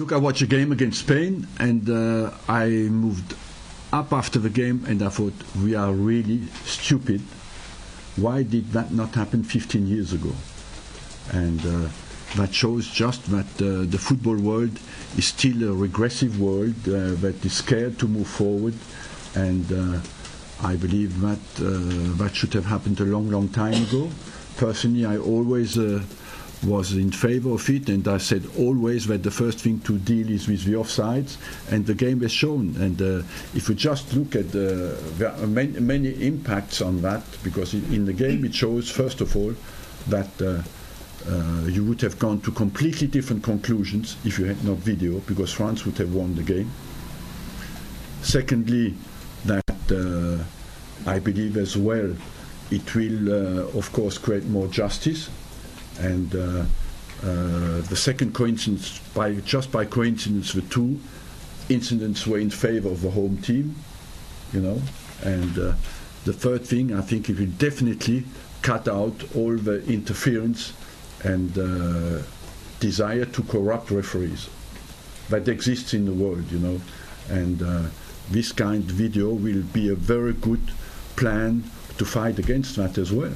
Look, I watched a game against Spain, and uh, I moved up after the game, and I thought we are really stupid. Why did that not happen 15 years ago? And uh, that shows just that uh, the football world is still a regressive world uh, that is scared to move forward, and uh, I believe that uh, that should have happened a long, long time ago. Personally, I always was in favor of it, and I said always that the first thing to deal is with the offsides, and the game has shown. And uh, if we just look at the, there are many, many impacts on that, because in, in the game it shows, first of all, that uh, uh, you would have gone to completely different conclusions if you had not video, because France would have won the game. Secondly, that uh, I believe as well it will, uh, of course, create more justice. And uh, uh, the second coincidence, by just by coincidence, the two incidents were in favor of the home team, you know. And uh, the third thing, I think it will definitely cut out all the interference and uh, desire to corrupt referees that exists in the world, you know. And uh, this kind of video will be a very good plan to fight against that as well.